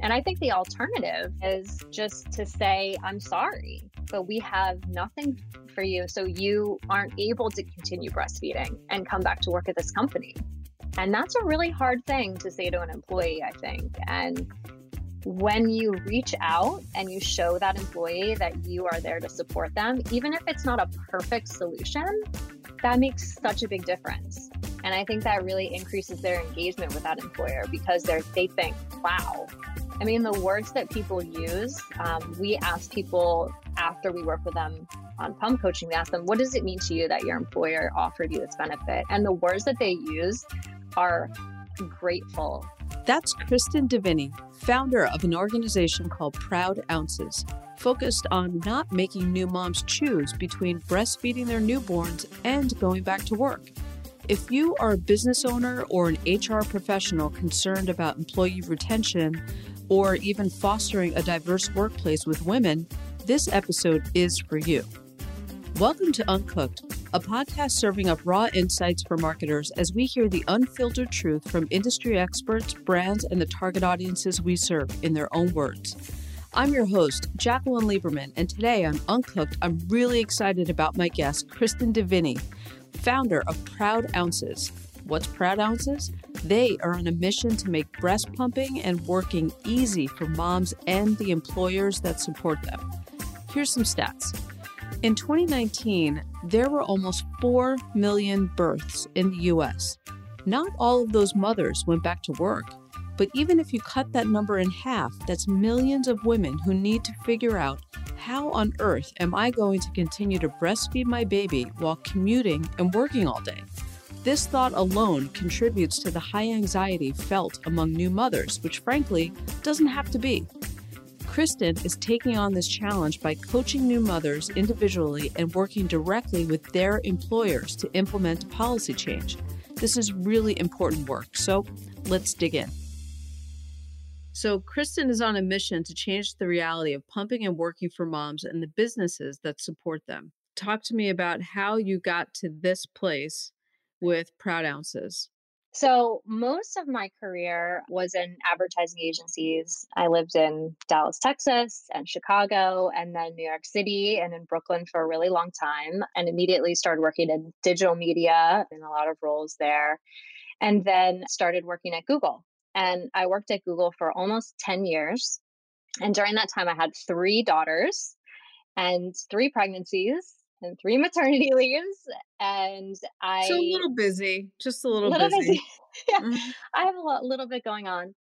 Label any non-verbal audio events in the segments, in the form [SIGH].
And I think the alternative is just to say, I'm sorry, but we have nothing for you. So you aren't able to continue breastfeeding and come back to work at this company. And that's a really hard thing to say to an employee, I think. And when you reach out and you show that employee that you are there to support them, even if it's not a perfect solution, that makes such a big difference. And I think that really increases their engagement with that employer because they think, wow. I mean, the words that people use, um, we ask people after we work with them on pump coaching, we ask them, what does it mean to you that your employer offered you this benefit? And the words that they use are grateful. That's Kristen Deviney, founder of an organization called Proud Ounces, focused on not making new moms choose between breastfeeding their newborns and going back to work. If you are a business owner or an HR professional concerned about employee retention or even fostering a diverse workplace with women, this episode is for you. Welcome to Uncooked, a podcast serving up raw insights for marketers as we hear the unfiltered truth from industry experts, brands, and the target audiences we serve in their own words. I'm your host, Jacqueline Lieberman, and today on Uncooked, I'm really excited about my guest, Kristen Deviney, founder of Proud Ounces. What's Proud Ounces? They are on a mission to make breast pumping and working easy for moms and the employers that support them. Here's some stats. In 2019, there were almost 4 million births in the US. Not all of those mothers went back to work, but even if you cut that number in half, that's millions of women who need to figure out how on earth am I going to continue to breastfeed my baby while commuting and working all day? This thought alone contributes to the high anxiety felt among new mothers, which frankly doesn't have to be. Kristen is taking on this challenge by coaching new mothers individually and working directly with their employers to implement policy change. This is really important work, so let's dig in. So, Kristen is on a mission to change the reality of pumping and working for moms and the businesses that support them. Talk to me about how you got to this place with Proud Ounces. So, most of my career was in advertising agencies. I lived in Dallas, Texas, and Chicago, and then New York City and in Brooklyn for a really long time, and immediately started working in digital media in a lot of roles there. And then started working at Google. And I worked at Google for almost 10 years. And during that time, I had three daughters and three pregnancies and three maternity [LAUGHS] leaves and i so a little busy just a little, little busy, busy. [LAUGHS] yeah, mm-hmm. i have a lot, little bit going on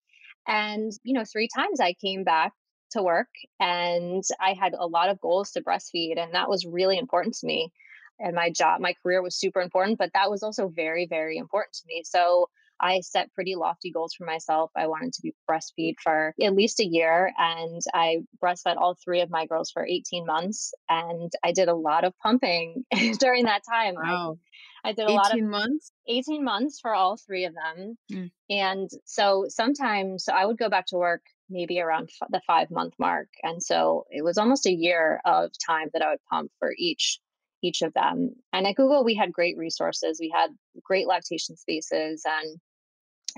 and you know three times i came back to work and i had a lot of goals to breastfeed and that was really important to me and my job my career was super important but that was also very very important to me so I set pretty lofty goals for myself. I wanted to be breastfeed for at least a year, and I breastfed all three of my girls for 18 months. And I did a lot of pumping [LAUGHS] during that time. Wow. I, I did a lot of months. 18 months for all three of them. Mm. And so sometimes I would go back to work maybe around f- the five month mark. And so it was almost a year of time that I would pump for each each of them. And at Google, we had great resources. We had great lactation spaces and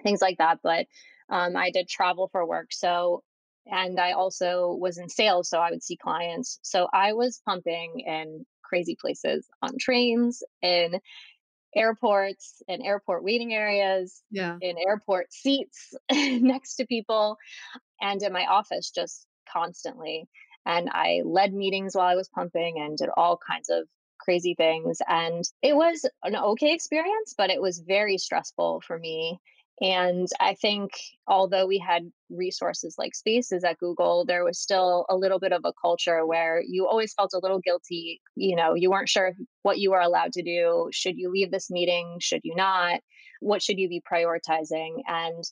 things like that. But um, I did travel for work. So, and I also was in sales. So I would see clients. So I was pumping in crazy places on trains, in airports, in airport waiting areas, yeah. in airport seats [LAUGHS] next to people, and in my office just constantly. And I led meetings while I was pumping and did all kinds of crazy things. And it was an okay experience, but it was very stressful for me and I think although we had resources like spaces at Google, there was still a little bit of a culture where you always felt a little guilty. You know, you weren't sure what you were allowed to do. Should you leave this meeting? Should you not? What should you be prioritizing? And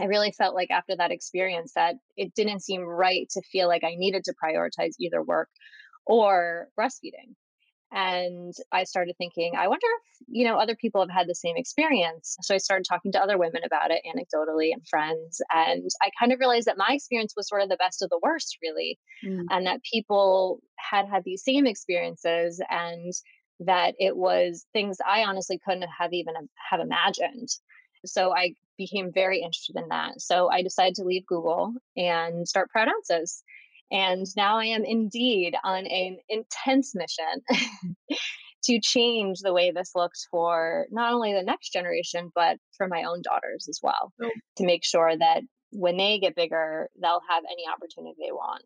I really felt like after that experience that it didn't seem right to feel like I needed to prioritize either work or breastfeeding. And I started thinking, I wonder if, you know, other people have had the same experience. So I started talking to other women about it anecdotally and friends. And I kind of realized that my experience was sort of the best of the worst, really. Mm. And that people had had these same experiences and that it was things I honestly couldn't have even have imagined. So I became very interested in that. So I decided to leave Google and start Proud Ounces. And now I am indeed on an intense mission [LAUGHS] to change the way this looks for not only the next generation, but for my own daughters as well, oh. to make sure that when they get bigger, they'll have any opportunity they want.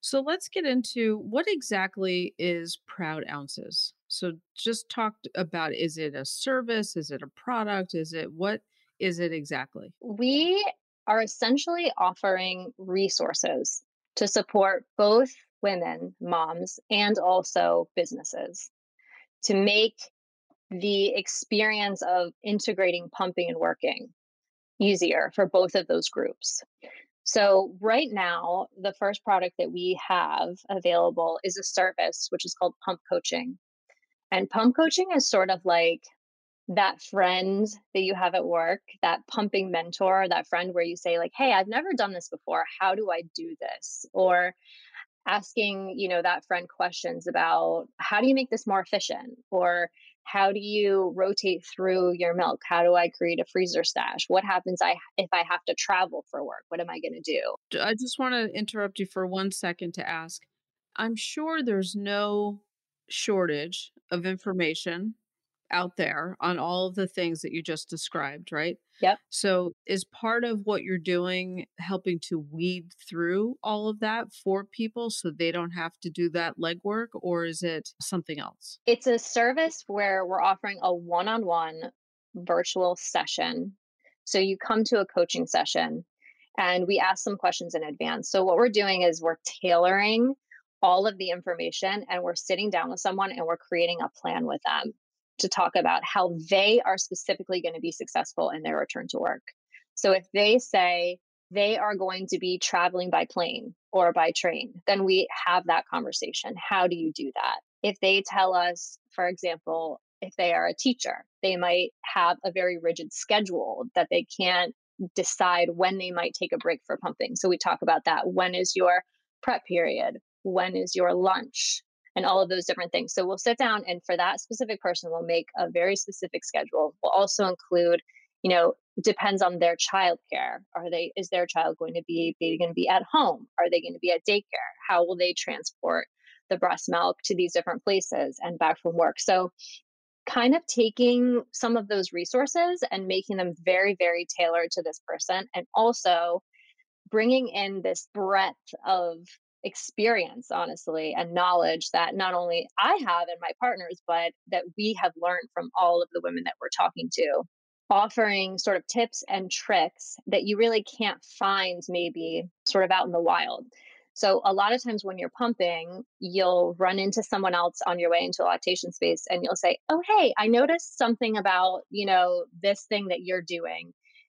So let's get into what exactly is Proud Ounces. So just talk about is it a service? Is it a product? Is it what is it exactly? We are essentially offering resources to support both women, moms, and also businesses to make the experience of integrating pumping and working easier for both of those groups. So, right now, the first product that we have available is a service which is called pump coaching. And pump coaching is sort of like that friend that you have at work, that pumping mentor, that friend where you say, like, hey, I've never done this before. How do I do this? Or asking, you know, that friend questions about how do you make this more efficient? Or how do you rotate through your milk? How do I create a freezer stash? What happens I, if I have to travel for work? What am I going to do? I just want to interrupt you for one second to ask. I'm sure there's no shortage of information out there on all of the things that you just described, right? Yep. So, is part of what you're doing helping to weed through all of that for people so they don't have to do that legwork, or is it something else? It's a service where we're offering a one on one virtual session. So, you come to a coaching session and we ask some questions in advance. So, what we're doing is we're tailoring all of the information and we're sitting down with someone and we're creating a plan with them to talk about how they are specifically going to be successful in their return to work. So if they say they are going to be traveling by plane or by train, then we have that conversation. How do you do that? If they tell us, for example, if they are a teacher, they might have a very rigid schedule that they can't decide when they might take a break for pumping. So we talk about that. When is your prep period? When is your lunch? And all of those different things. So we'll sit down and for that specific person, we'll make a very specific schedule. We'll also include, you know, depends on their childcare. Are they is their child going to be they going to be at home? Are they going to be at daycare? How will they transport the breast milk to these different places and back from work? So kind of taking some of those resources and making them very very tailored to this person and also bringing in this breadth of experience, honestly, and knowledge that not only I have and my partners, but that we have learned from all of the women that we're talking to, offering sort of tips and tricks that you really can't find maybe sort of out in the wild. So, a lot of times when you're pumping, you'll run into someone else on your way into a lactation space and you'll say, Oh, hey, I noticed something about, you know, this thing that you're doing.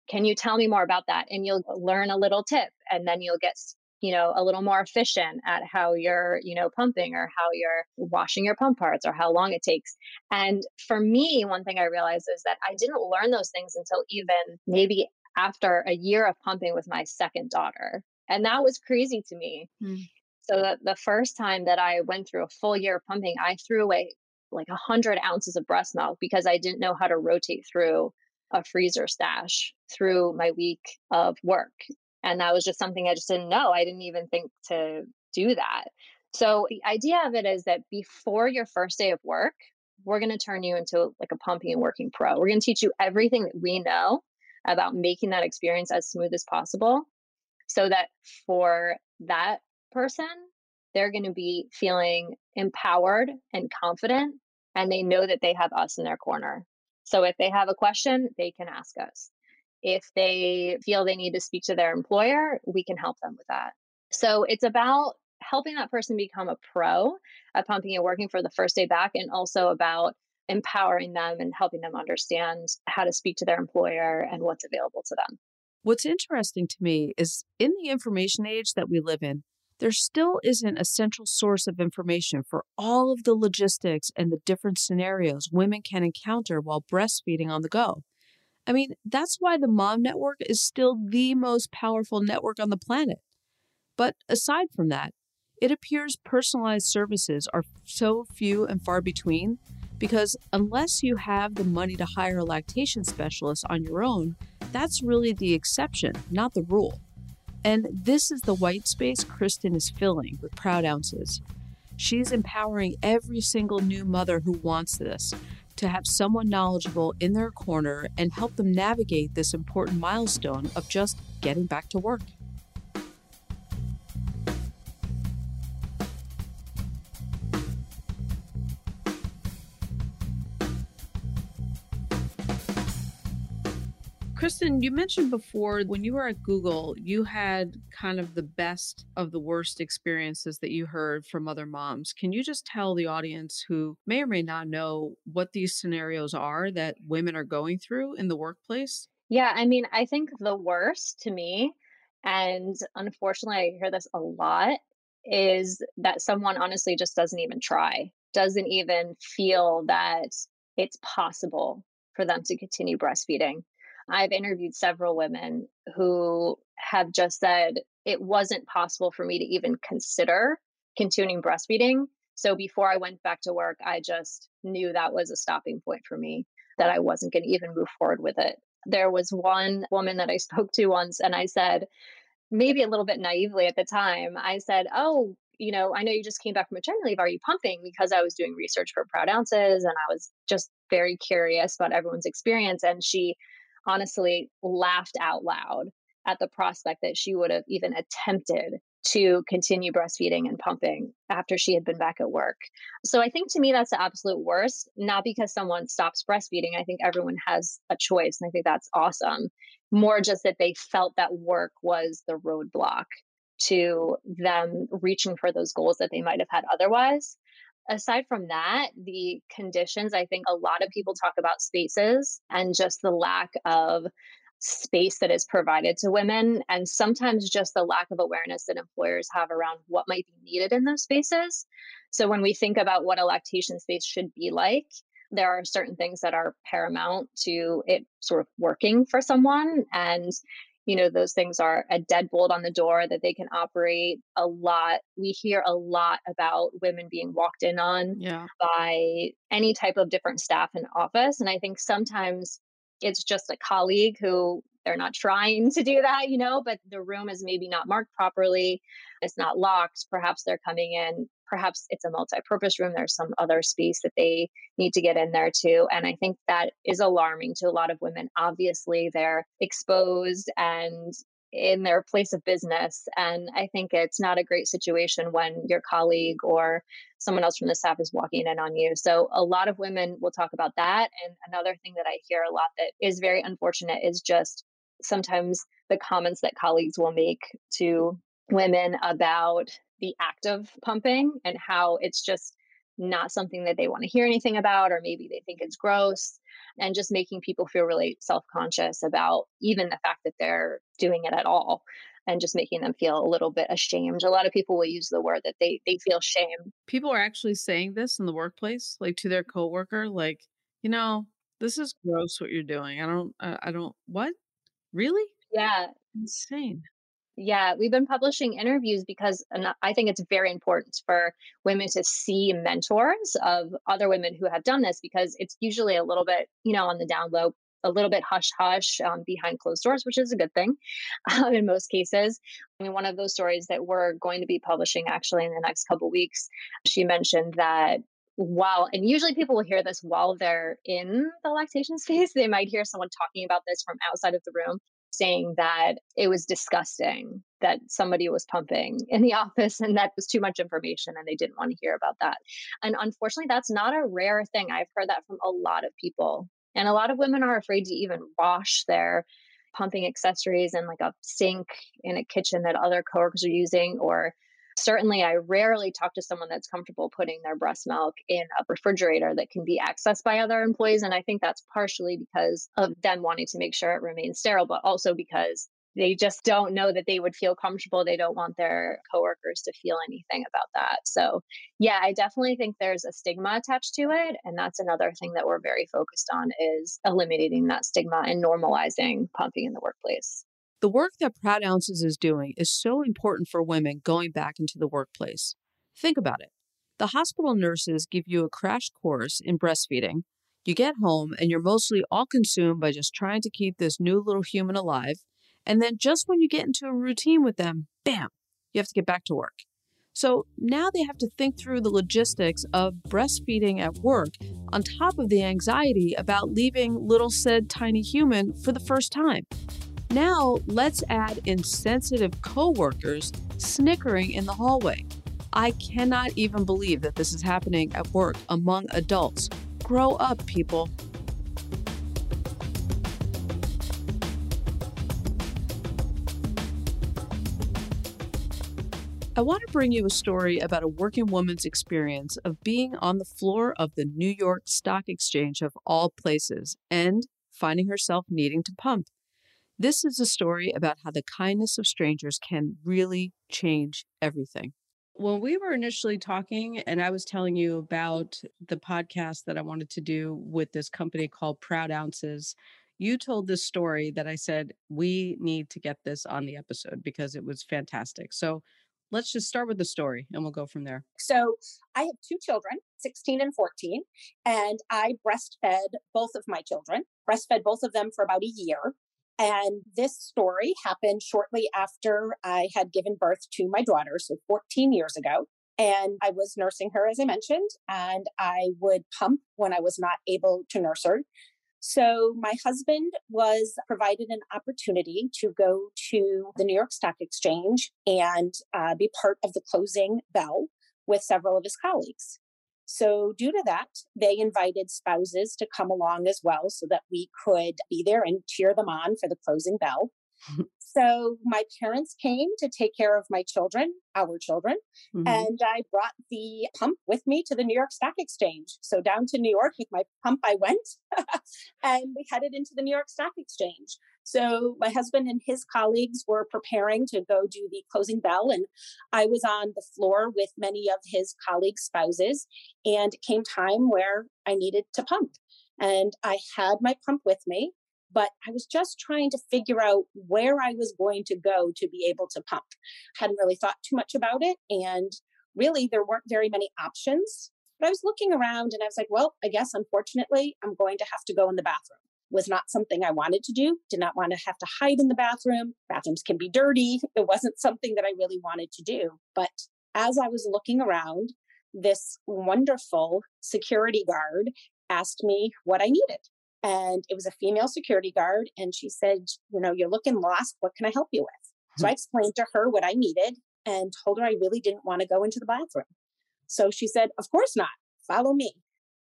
Can you tell me more about that? And you'll learn a little tip and then you'll get you know a little more efficient at how you're you know pumping or how you're washing your pump parts or how long it takes. And for me one thing i realized is that i didn't learn those things until even maybe after a year of pumping with my second daughter. And that was crazy to me. Mm. so the, the first time that i went through a full year of pumping i threw away like 100 ounces of breast milk because i didn't know how to rotate through a freezer stash through my week of work and that was just something I just didn't know. I didn't even think to do that. So the idea of it is that before your first day of work, we're going to turn you into like a pumping and working pro. We're going to teach you everything that we know about making that experience as smooth as possible so that for that person, they're going to be feeling empowered and confident and they know that they have us in their corner. So if they have a question, they can ask us. If they feel they need to speak to their employer, we can help them with that. So it's about helping that person become a pro at pumping and working for the first day back, and also about empowering them and helping them understand how to speak to their employer and what's available to them. What's interesting to me is in the information age that we live in, there still isn't a central source of information for all of the logistics and the different scenarios women can encounter while breastfeeding on the go. I mean, that's why the Mom Network is still the most powerful network on the planet. But aside from that, it appears personalized services are so few and far between because unless you have the money to hire a lactation specialist on your own, that's really the exception, not the rule. And this is the white space Kristen is filling with Proud Ounces. She's empowering every single new mother who wants this to have someone knowledgeable in their corner and help them navigate this important milestone of just getting back to work. You mentioned before when you were at Google, you had kind of the best of the worst experiences that you heard from other moms. Can you just tell the audience who may or may not know what these scenarios are that women are going through in the workplace? Yeah, I mean, I think the worst to me, and unfortunately, I hear this a lot, is that someone honestly just doesn't even try, doesn't even feel that it's possible for them to continue breastfeeding. I've interviewed several women who have just said it wasn't possible for me to even consider continuing breastfeeding. So before I went back to work, I just knew that was a stopping point for me, that I wasn't going to even move forward with it. There was one woman that I [LAUGHS] spoke to once, and I said, maybe a little bit naively at the time, I said, Oh, you know, I know you just came back from maternity leave. Are you pumping? Because I was doing research for Proud Ounces and I was just very curious about everyone's experience. And she honestly laughed out loud at the prospect that she would have even attempted to continue breastfeeding and pumping after she had been back at work. So I think to me that's the absolute worst, not because someone stops breastfeeding. I think everyone has a choice and I think that's awesome. More just that they felt that work was the roadblock to them reaching for those goals that they might have had otherwise aside from that, the conditions, I think a lot of people talk about spaces and just the lack of space that is provided to women, and sometimes just the lack of awareness that employers have around what might be needed in those spaces. So, when we think about what a lactation space should be like, there are certain things that are paramount to it sort of working for someone. And you know those things are a deadbolt on the door that they can operate a lot we hear a lot about women being walked in on yeah. by any type of different staff in office and i think sometimes it's just a colleague who they're not trying to do that you know but the room is maybe not marked properly it's not locked perhaps they're coming in perhaps it's a multi-purpose room there's some other space that they need to get in there too and i think that is alarming to a lot of women. Obviously they're exposed and in their place of business and i think it's not a great situation when your colleague or someone else from the staff is walking in on you. So a lot of women will talk about that and another thing that i hear a lot that is very unfortunate is just sometimes the comments that colleagues will make to women about the act of pumping and how it's just not something that they want to hear anything about, or maybe they think it's gross, and just making people feel really self conscious about even the fact that they're doing it at all and just making them feel a little bit ashamed. A lot of people will use the word that they they feel shame. People are actually saying this in the workplace, like to their coworker, like, you know, this is gross what you're doing. I don't, I don't, what? Really? Yeah. Insane. Yeah, we've been publishing interviews because I think it's very important for women to see mentors of other women who have done this because it's usually a little bit, you know, on the down low, a little bit hush hush um, behind closed doors, which is a good thing um, [LAUGHS] in most cases. I mean, one of those stories that we're going to be publishing actually in the next couple weeks, she mentioned that while and usually people will hear this while they're in the lactation space [LAUGHS] they might hear someone talking about this from outside of the room saying that it was disgusting that somebody was pumping in the [LAUGHS] office and that was too much information and they didn't want to hear about that. And unfortunately, that's not a rare thing. I've heard that from a lot of people. And a lot of women are afraid to even wash their pumping accessories in like a sink in a kitchen that other coworkers are using or Certainly, I rarely talk to someone that's comfortable putting their breast milk in a refrigerator that can be accessed by other employees. And I think that's partially because of them wanting to make sure it remains sterile, but also because they just don't know that they would feel comfortable. They don't want their coworkers to feel anything about that. So, yeah, I definitely think there's a stigma attached to it, and that's another thing that we're very focused on is eliminating that stigma and normalizing pumping in the workplace. The work that Proud Ounces is doing is so important for women going back into the workplace. Think about it. The hospital nurses give you a crash course in breastfeeding. You get home and you're mostly all consumed by just trying to keep this new little human alive. And then just when you get into a routine with them, bam, you have to get back to work. So now they have to think through the logistics of breastfeeding at work on top of the anxiety about leaving little said tiny human for the first time. Now let's add insensitive coworkers snickering in the hallway. I cannot even believe that this is happening at work among adults. Grow up, people. I want to bring you a story about a working woman's experience of being on the floor of the New York Stock Exchange of all places and finding herself needing to pump. This is a story about how the kindness of strangers can really change everything. When we were initially talking, and I was telling you about the podcast that I wanted to do with this company called Proud Ounces, you told this story that I said, we need to get this on the episode because it was fantastic. So let's just start with the story and we'll go from there. So, I have two children, 16 and 14, and I breastfed both of my children, breastfed both of them for about a year. And this story happened shortly after I had given birth to my daughter, so 14 years ago. And I was nursing her, as I mentioned, and I would pump when I was not able to nurse her. So, my husband was provided an opportunity to go to the New York Stock Exchange and uh, be part of the closing bell with several of his colleagues. So, due to that, they invited spouses to come along as well so that we could be there and cheer them on for the closing bell. [LAUGHS] So my parents came to take care of my children, our children, mm-hmm. and I brought the pump with me to the New York Stock Exchange. So down to New York with my pump, I went [LAUGHS] and we headed into the New York Stock Exchange. So my husband and his colleagues were preparing to go do the closing bell, and I was on the floor with many of his colleagues' spouses. And it came time where I needed to pump. And I had my pump with me but I was just trying to figure out where I was going to go to be able to pump. Hadn't really thought too much about it. And really, there weren't very many options. But I was looking around and I was like, well, I guess unfortunately, I'm going to have to go in the bathroom. Was not something I wanted to do, did not want to have to hide in the bathroom. Bathrooms can be dirty. [LAUGHS] It wasn't something that I really wanted to do. But as I was looking around, this wonderful security guard asked me what I needed and it was a female security guard and she said you know you're looking lost what can i help you with so i hmm. explained to her what i needed and told her i really didn't want to go into the bathroom so she said of course not follow me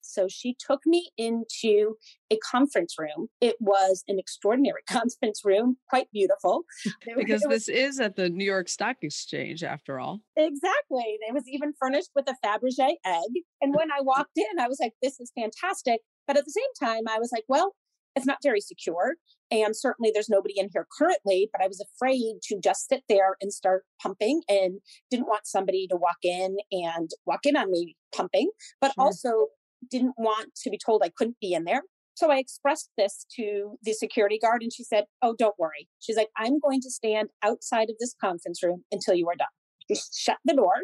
so she took me into a conference room. It was an extraordinary [LAUGHS] conference room, quite beautiful. [LAUGHS] because was, this is at the New York Stock Exchange, after all. Exactly. It was even furnished with a Fabergé egg. And when I walked in, I was like, this is fantastic. But at the same time, I was like, well, it's not very secure. And certainly there's nobody in here currently, but I was afraid to just sit there and start pumping and didn't want somebody to walk in and walk in on me pumping, but sure. also didn't want to be told I couldn't be in there. So I expressed this to the security guard and she said, Oh, don't worry. She's like, I'm going to stand outside of this conference room until you are done. She shut the door.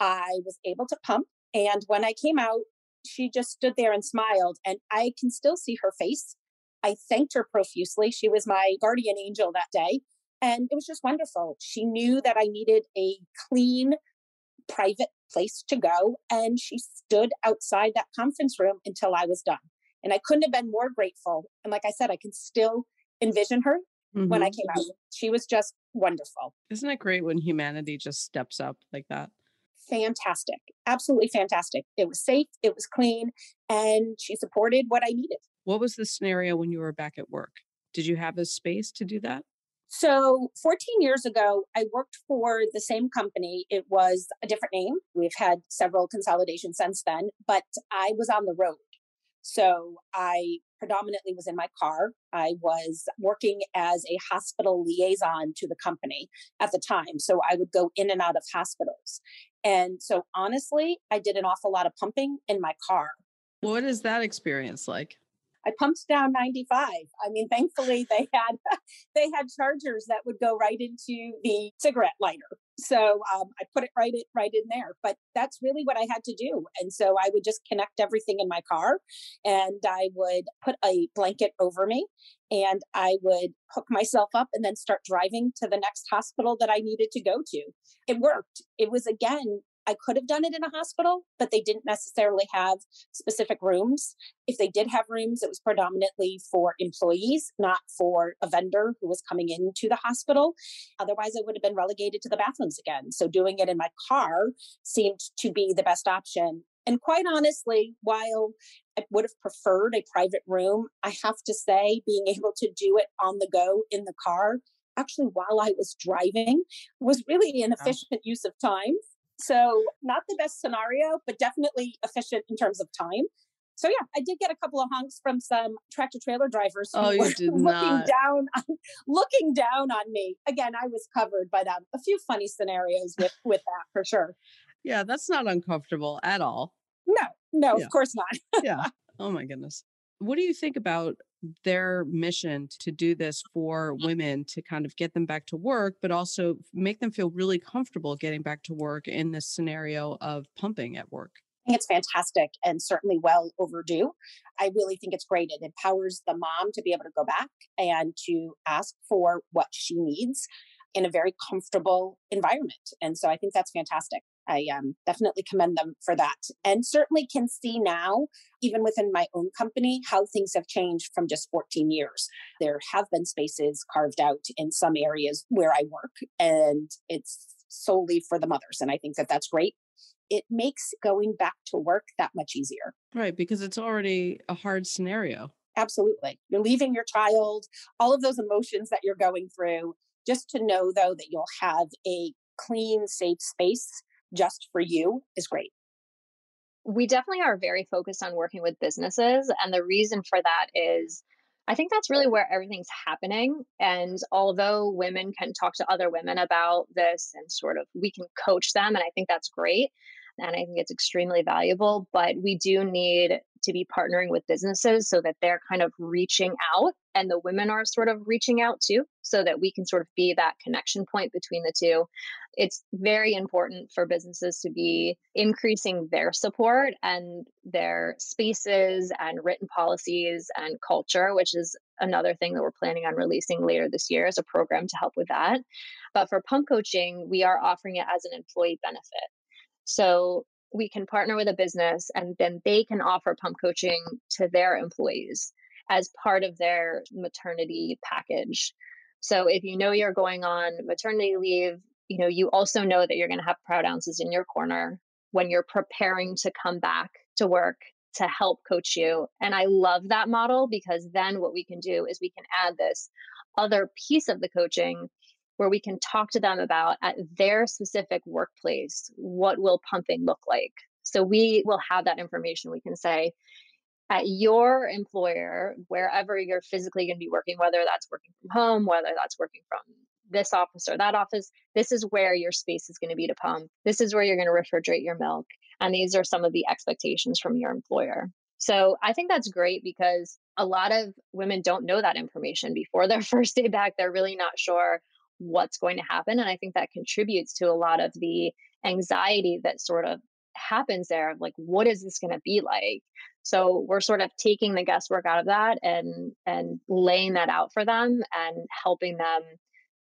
I was able to pump. And when I came out, she just stood there and smiled, and I can still see her face. I thanked her profusely. She was my guardian angel that day. And it was just wonderful. She knew that I needed a clean, private place to go. And she stood outside that conference room until I was done. And I couldn't have been more grateful. And like I said, I can still envision her mm-hmm. when I mm-hmm. came out. She was just wonderful. Isn't it great when humanity just steps up like that? fantastic, absolutely fantastic. It was safe, it was clean, and she supported what I needed. What was the scenario when you were back at work? Did you have a space to do that? So, 14 years ago, I worked for the same company. It was a different name. We've had several consolidations since then, but I was on the road. So, I predominantly was in my car. I was working as a hospital liaison to the company at the time. So, I would go in and out of hospitals. And so honestly, I did an awful lot of pumping in my car. What is that experience like? I pumped down 95. I mean, thankfully they had [LAUGHS] they had chargers that would go right into the cigarette lighter. So um, I put it right in, right in there. But that's really what I had to do. And so I would just connect everything in my car, and I would put a blanket over me, and I would hook myself up and then start driving to the next hospital that I needed to go to. It worked. It was again I could have done it in a hospital, but they didn't necessarily have specific rooms. If they did have rooms, it was predominantly for employees, not for a vendor who was coming into the hospital. Otherwise, I would have been relegated to the bathrooms again. So doing it in my car seemed to be the best option. And quite honestly, while I would have preferred a private room, I have to say, being able to do it on the go in the car actually while I was driving was really an efficient use of time so, not the best scenario, but definitely efficient in terms of time. So yeah, I did get a couple of honks from some tractor trailer drivers who oh, were [LAUGHS] looking not. down, on, looking down on me. Again, I was covered by them. A few funny scenarios with [LAUGHS] with that for sure. Yeah, that's not uncomfortable at all. No, no, yeah. of course not. yeah. Oh my goodness. What do you think about their mission to do this for mm-hmm. women to kind of get them back to work, but also make them feel really comfortable getting back to work in this scenario of pumping at work? I think it's fantastic and certainly well overdue. I really think it's great. It empowers the mom to be able to go back and to ask for what she needs in a very comfortable environment. And so I think that's fantastic. I um, definitely commend them for that. And certainly can see now, even within my own company, how things have changed from just 14 years. There have been spaces carved out in some areas where I work, and it's solely for the mothers. And I think that that's great. It makes going back to work that much easier. Right, because it's already a hard scenario. Absolutely. You're leaving your child, all of those emotions that you're going through. Just to know, though, that you'll have a clean, safe space just for you is great. We definitely are very focused on working with businesses. And the reason for that is I think that's really where everything's happening. And although women can talk to other women about this and sort of we can coach them, and I think that's great. And I think it's extremely valuable, but we do need to be partnering with businesses so that they're kind of reaching out and the women are sort of reaching out too, so that we can sort of be that connection point between the two. It's very important for businesses to be increasing their support and their spaces and written policies and culture, which is another thing that we're planning on releasing later this year as a program to help with that. But for pump coaching, we are offering it as an employee benefit. So we can partner with a business and then they can offer pump coaching to their employees as part of their maternity package. So if you know you're going on maternity leave, you know, you also know that you're going to have proud ounces in your corner when you're preparing to come back to work to help coach you. And I love that model because then what we can do is we can add this other piece of the coaching where we can talk to them about at their specific workplace what will pumping look like. So we will have that information. We can say, at your employer, wherever you're physically going to be working, whether that's working from home, whether that's working from this office or that office, this is where your space is going to be to pump. This is where you're going to refrigerate your milk. And these are some of the expectations from your employer. So I think that's great because a lot of women don't know that information before their [LAUGHS] first day back. They're really not sure what's going to happen. And I think that contributes to a lot of the anxiety that sort of happens there like, what is this going to be like? So we're sort of taking the guesswork out of that and and laying that out for them and helping them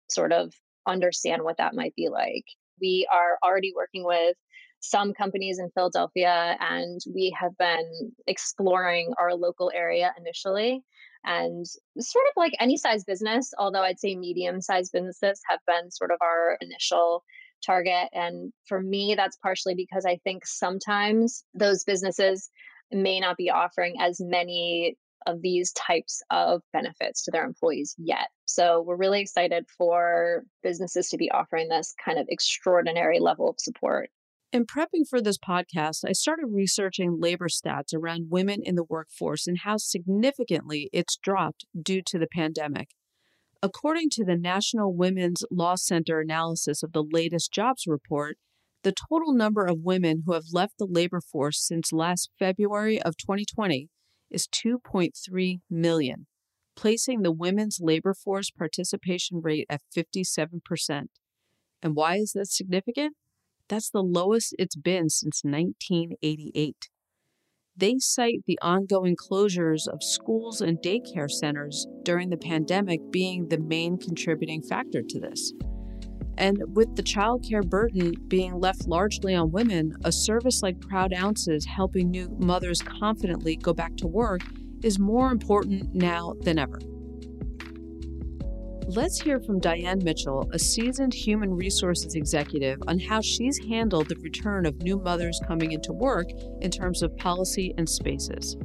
sort of understand what that might be like. We are already working with some companies in Philadelphia and we have been exploring our local area initially and sort of like any size business although i'd say medium sized businesses have been sort of our initial target and for me that's partially because i think sometimes those businesses may not be offering as many of these types of benefits to their employees yet. So we're really excited for businesses to be offering this kind of extraordinary level of support. In prepping for this podcast, I started researching labor stats around women in the workforce and how significantly it's dropped due to the pandemic. According to the National Women's Law Center analysis of the latest jobs report, the total number of women who have left the labor force since last February of 2020 is 2.3 million, placing the women's labor force participation rate at 57%. And why is that significant? That's the lowest it's been since 1988. They cite the ongoing closures of schools and daycare centers during the pandemic being the main contributing factor to this. And with the childcare burden being left largely on women, a service like Proud Ounces helping new mothers confidently go back to work is more important now than ever. Let's hear from Diane Mitchell, a seasoned human resources executive, on how she's handled the return of new mothers coming into work in terms of policy and spaces.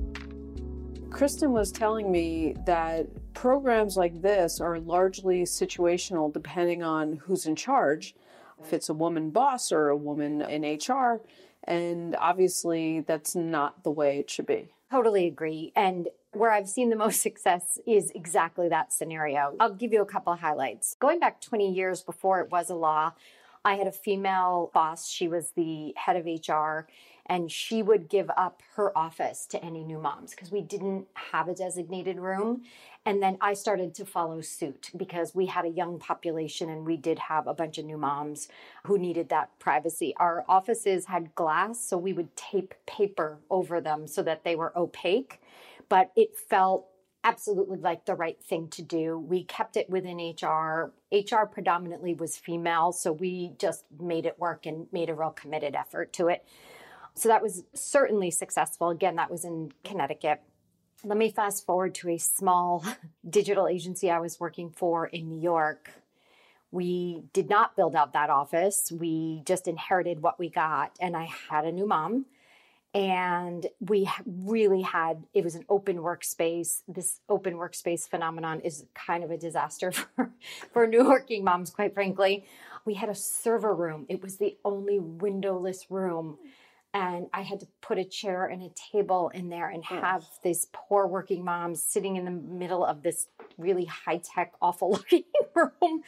Kristen was telling me that programs like this are largely situational depending on who's in charge, if it's a woman boss or a woman in HR, and obviously that's not the way it should be. Totally agree. And where I've seen the most [LAUGHS] success is exactly that scenario. I'll give you a couple of highlights. Going back 20 years before it was a law, I had a female boss. She was the head of HR, and she would give up her office to any new moms because we didn't have a designated room. And then I started to follow suit because we had a young population and we did have a bunch of new moms who needed that privacy. Our offices had glass, so we would tape paper over them so that they were opaque but it felt absolutely like the right thing to do. We kept it within HR. HR predominantly was female, so we just made it work and made a real committed effort to it. So that was certainly successful. Again, that was in Connecticut. Let me fast forward to a small [LAUGHS] digital agency I was working for in New York. We did not build out that office. We just inherited what we got. And I had a new mom and we really had it was an open workspace. This open workspace phenomenon is kind of a disaster [LAUGHS] for, for new working moms quite frankly. We had a server room. It was the only windowless room. And i had to put a chair and a table in there and have these poor working moms sitting in the middle of this really high-tech awful [LAUGHS] looking room.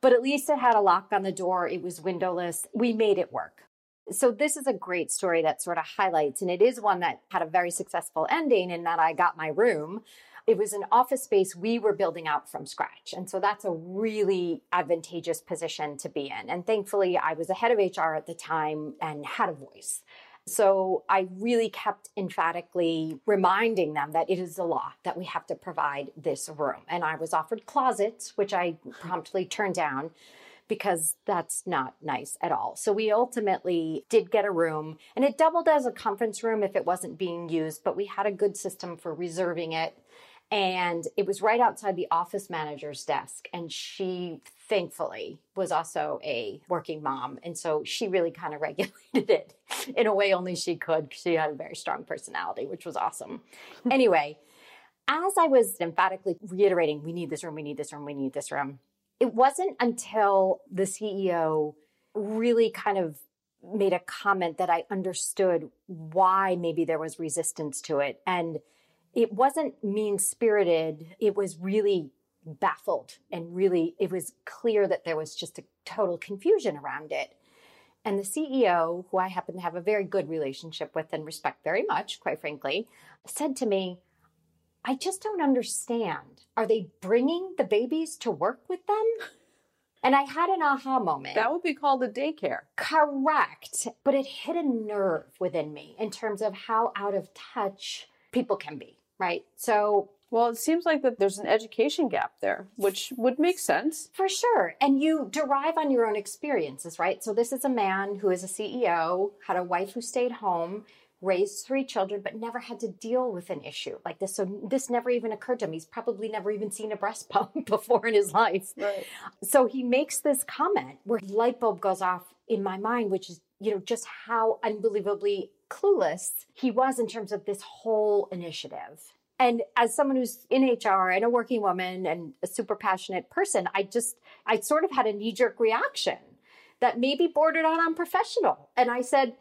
But at least it had a lock on the door. It was windowless. We made it work so this is a great story that sort of highlights, and it is one that had a very successful ending in that I got my room. It was an office space we were building out from scratch. And so that's a really advantageous position to be in. And thankfully, I was ahead of HR at the time and had a voice. So I really kept emphatically reminding them that it is the law that we have to provide this room. And I was offered closets, which I promptly turned down because that's not nice at all. So we ultimately did get a room and it doubled as a conference room if it wasn't being used, but we had a good system for reserving it. And it was right outside the office manager's desk. And she thankfully was also a working mom. And so she really kind of [LAUGHS] regulated it in a way only she could. She had a very strong personality, which was awesome. [LAUGHS] anyway, as I was emphatically reiterating, we need this room, we need this room, we need this room, it wasn't until the CEO really kind of made a comment that I understood why maybe there was resistance to it. And it wasn't mean spirited, it was really baffled and really, it was clear that there was just a total confusion around it. And the CEO, who I happen to have a very good relationship with and respect very much, quite frankly, said to me, I just don't understand. Are they bringing the babies to work with them? [LAUGHS] And I had an aha moment. That would be called a daycare. Correct. But it hit a nerve within me in terms of how out of touch people can be, right? So well, it seems like that there's an education gap there, which would make sense. For sure. And you derive on your own experiences, right? So this is a man who is a CEO, had a wife who stayed home, raised three children, but never had to deal with an issue like this. So this never even occurred to him. He's probably never even seen a breast [LAUGHS] pump before in his life. Right. So he makes this comment where light bulb goes off in my mind, which is, you know, just how unbelievably clueless he was in terms of this whole initiative. And as someone who's in HR and a working woman and a super passionate person, I just, I sort of had a knee jerk reaction that maybe bordered on unprofessional. And I said,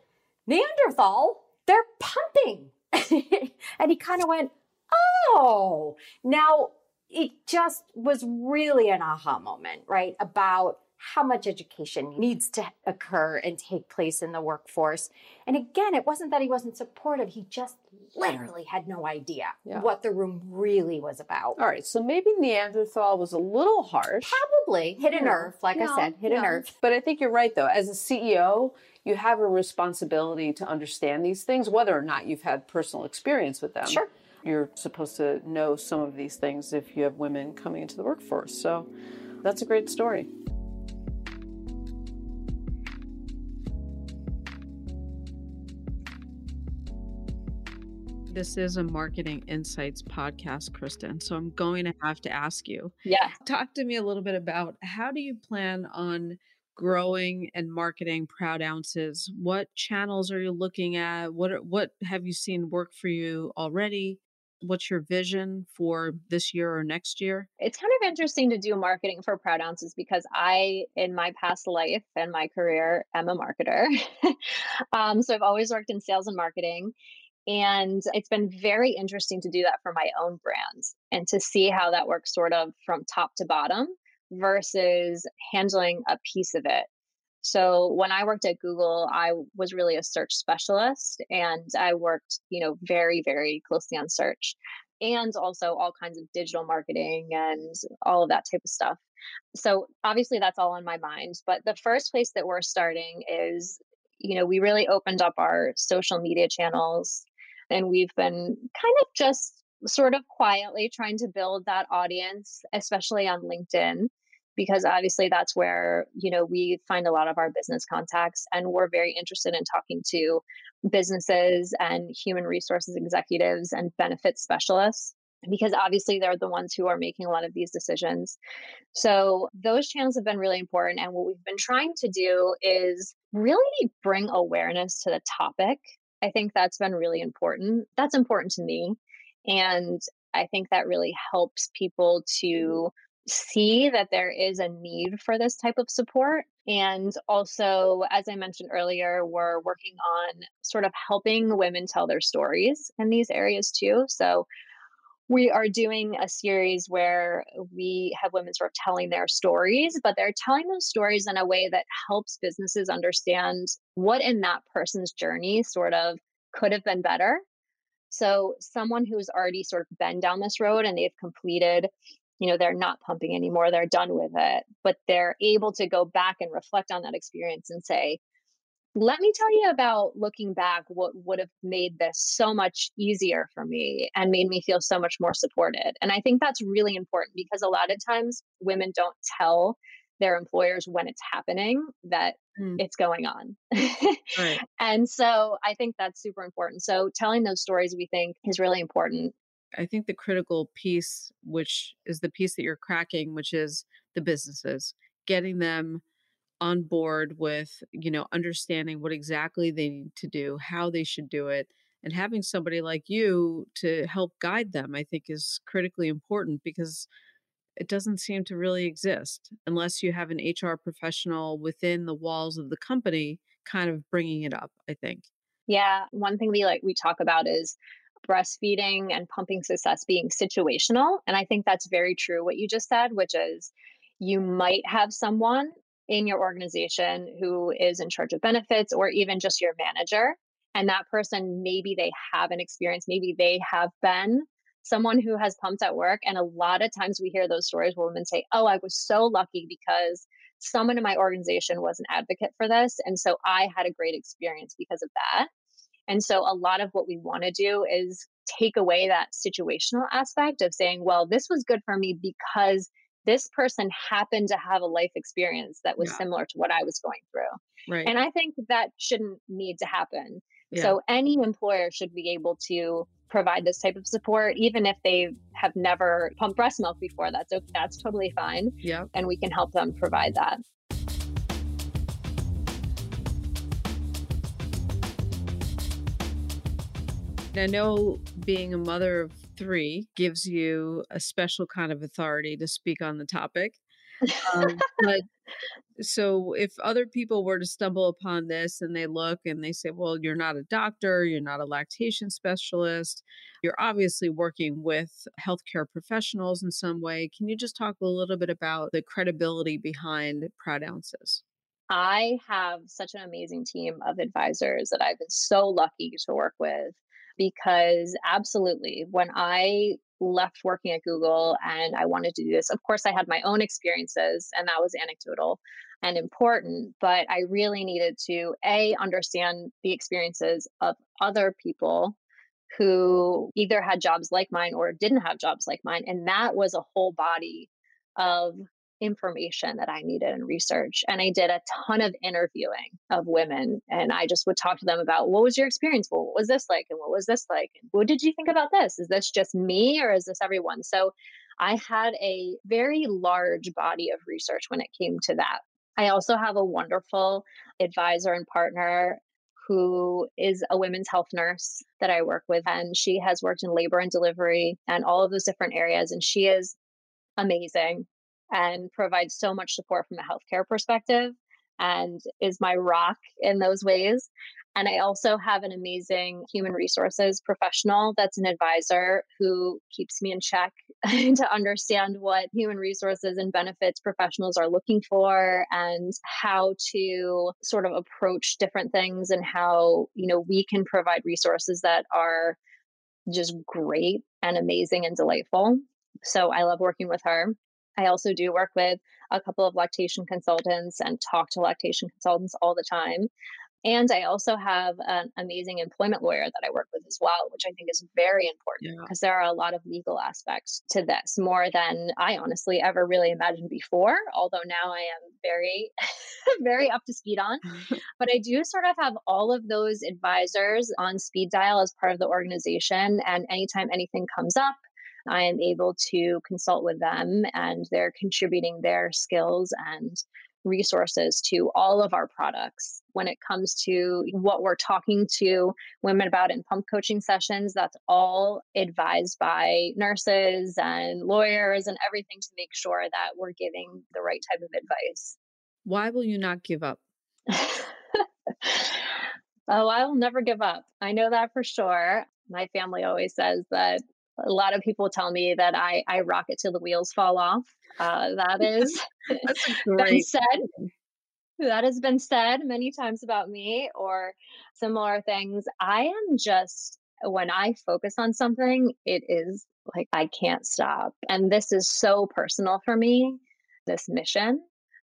Neanderthal, they're pumping. [LAUGHS] and he kind of went, oh. Now, it just was really an aha moment, right? About how much education needs to occur and take place in the workforce. And again, it wasn't that he wasn't supportive, he just literally had no idea yeah. what the room really was about. All right, so maybe Neanderthal was a little harsh. Probably hit a nerve, like I said, hit a nerve. But I think you're right, though. As a CEO, you have a responsibility to understand these things, whether or not you've had personal experience with them. Sure. You're supposed to know some of these things if you have women coming into the workforce. So that's a great story. This is a marketing insights podcast, Kristen. So I'm going to have to ask you. Yeah. Talk to me a little bit about how do you plan on growing and marketing Proud Ounces? What channels are you looking at? What are, what have you seen work for you already? What's your vision for this year or next year? It's kind of interesting to do marketing for Proud Ounces because I, in my past life and my career, am a marketer. [LAUGHS] um, so I've always worked in sales and marketing. And it's been very interesting to do that for my own brands and to see how that works sort of from top to bottom versus handling a piece of it. So when I worked at Google, I was really a search specialist and I worked, you know, very, very closely on search and also all kinds of digital marketing and all of that type of stuff. So obviously that's all on my mind. But the first place that we're starting is, you know, we really opened up our social media channels and we've been kind of just sort of quietly trying to build that audience, especially on LinkedIn, because obviously that's where, you know, we find a lot of our business contacts and we're very interested in talking to businesses and human resources executives and benefits specialists because obviously they're the ones who are making a lot of these decisions. So those channels have been really important. And what we've been trying to do is really bring awareness to the topic I think that's been really important. That's important to me. And I think that really helps people mm-hmm. to see that there is a need for this type of support. And also, as I mentioned earlier, we're working on sort of helping women tell their stories in these areas too. So we are doing a series where we have women sort of telling their stories, but they're telling those stories in a way that helps businesses understand what in that person's journey sort of could have been better. So, someone who's already sort of been down this road and they've completed, you know, they're not pumping anymore, they're done with it, but they're able to go back and reflect on that experience and say, let me tell you about looking back what would have made this so much easier for me and made me feel so much more supported. And I think that's really important because a lot of times women don't tell their employers when it's happening that mm. it's going on. right. [LAUGHS] And so I think that's super important. So telling those stories we think is really important. I think the critical piece, which is the piece that you're cracking, which is the businesses, getting them on board with you know understanding what exactly they need to do how they should do it and having somebody like you to help guide them i think is critically important because it doesn't seem to really exist unless you have an hr professional within the walls of the company kind of bringing it up i think. Yeah one thing we like we talk about is breastfeeding and pumping success being situational and i think that's very true what you just said which is you might have someone in your organization who is in charge of benefits or even just your manager. And that person, maybe they have an experience, maybe they have been someone who has pumped at work. And a lot of times we hear those stories where women say, Oh, I was so lucky because someone in my organization was an advocate for this. And so I had a great experience because of that. And so a lot of what we want to do is take away that situational aspect of saying, well, this was good for me because this person happened to have a life experience that was yeah. similar to what I was going through. Right. And I think that shouldn't need to happen. Yeah. So any employer should be able to provide this type of support, even if they have never pumped breast milk before. That's okay. That's totally fine. Yeah. And we can help them provide that. I know being a mother of three gives you a special kind of authority to speak on the topic. Um, but So, if other people were to stumble upon this and they look and they say, well, you're not a doctor, you're not a lactation specialist, you're obviously working with healthcare professionals in some way. Can you just talk a little bit about the credibility behind Proud Ounces? I have such an amazing team of advisors that I've been so lucky to work with because absolutely, when I left working at Google and I wanted to do this, of course, I had my own experiences and that was anecdotal and important, but I really needed to A, understand the experiences of other people who either had jobs like mine or didn't have jobs like mine. And that was a whole body of information that I needed and research. And I did a ton of interviewing of women. And I just would talk to them about what was your experience? Well, what was this like? And what was this like? And what did you think about this? Is this just me or is this everyone? So I had a very large body of research when it came to that. I also have a wonderful advisor and partner who is a women's health nurse that I work with. And she has worked in labor and delivery and all of those different areas. And she is amazing and provides so much support from a healthcare perspective and is my rock in those ways. And I also have an amazing human resources professional that's an advisor who keeps me in check [LAUGHS] to understand what human resources and benefits professionals are looking for and how to sort of approach different things and how, you know, we can provide resources that are just great and amazing and delightful. So I love working with her. I also do work with a couple of lactation consultants and talk to lactation consultants all the time. And I also have an amazing employment lawyer that I work with as well, which I think is very important because yeah. there are a lot of legal aspects to this, more than I honestly ever really imagined before. Although now I am very, [LAUGHS] very up to speed on. [LAUGHS] but I do sort of have all of those advisors on speed dial as part of the organization. And anytime anything comes up, I am able to consult with them and they're contributing their skills and resources to all of our products. When it comes to what we're talking to women about in pump coaching sessions that's all advised by nurses and lawyers and everything to make sure that we're giving the right type of advice. Why will you not give up? [LAUGHS] Oh i'll never give up. I know that for sure. My family always says that a lot of people tell me that I, I rock it till the wheels fall off. Uh, that [LAUGHS] is [LAUGHS] been said. That has been said many times about me or similar things. I am just, when I focus on something, it is like I can't stop. And this is so personal for me, this mission.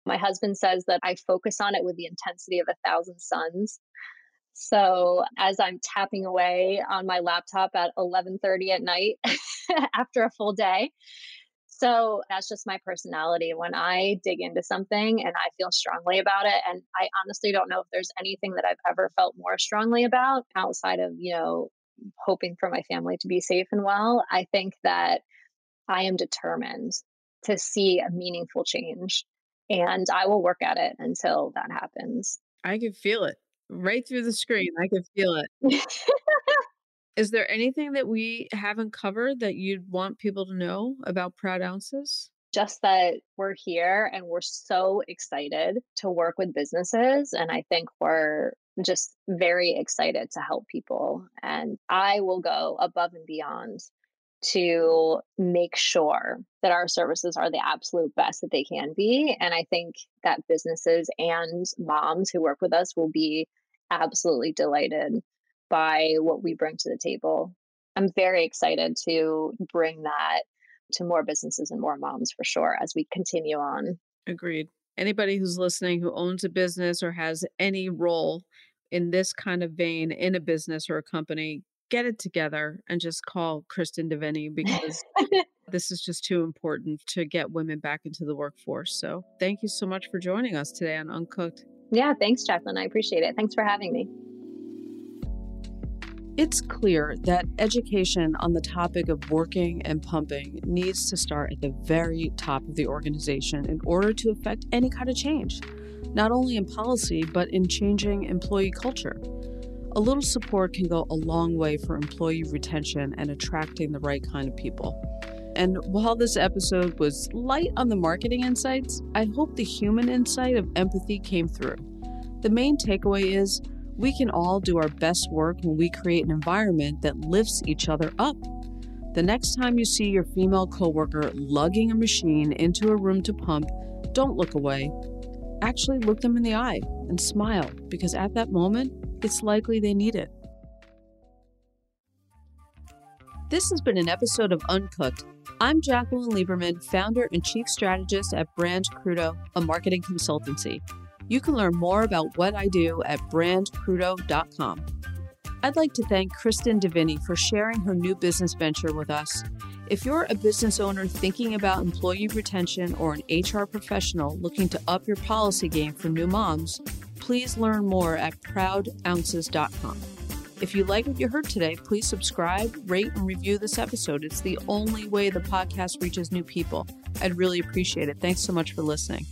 My husband says that I focus on it with the intensity of a thousand suns. So as I'm tapping away on my laptop at 11:30 at night [LAUGHS] after a full day. So that's just my personality. When I dig into something and I feel strongly about it, and I honestly don't know if there's anything that I've ever felt more strongly about outside of, you know, hoping for my family to be safe and well. I think that I am determined to see a meaningful change and I will work at it until that happens. I can feel it right through the screen. I can feel it. [LAUGHS] Is there anything that we haven't covered that you'd want people to know about Proud Ounces? Just that we're here and we're so excited to work with businesses. And I think we're just very excited to help people. And I will go above and beyond to make sure that our services are the absolute best that they can be. And I think that businesses and moms who work with us will be absolutely delighted by what we bring to the table. I'm very excited to bring that to more businesses and more moms for sure as we continue on. Agreed. Anybody who's listening who owns a business or has any role in this kind of vein in a business or a company, get it together and just call Kristen Deviney because [LAUGHS] this is just too important to get women back into the workforce. So thank you so much for joining us today on Uncooked. Yeah, thanks, Jacqueline. I appreciate it. Thanks for having me. It's clear that education on the topic of working and pumping needs to start at the very top of the organization in order to affect any kind of change, not only in policy, but in changing employee culture. A little support can go a long way for employee retention and attracting the right kind of people. And while this episode was light on the marketing insights, I hope the human insight of empathy came through. The main takeaway is we can all do our best work when we create an environment that lifts each other up. The next time you see your female coworker lugging a machine into a room to pump, don't look away. Actually, look them in the eye and smile because at that moment, it's likely they need it. This has been an episode of Uncooked. I'm Jacqueline Lieberman, founder and chief strategist at Brand Crudo, a marketing consultancy. You can learn more about what I do at brandcrudo.com. I'd like to thank Kristen Deviney for sharing her new business venture with us. If you're a business owner thinking about employee retention or an HR professional looking to up your policy game for new moms, please learn more at proudounces.com. If you like what you heard today, please subscribe, rate, and review this episode. It's the only way the podcast reaches new people. I'd really appreciate it. Thanks so much for listening.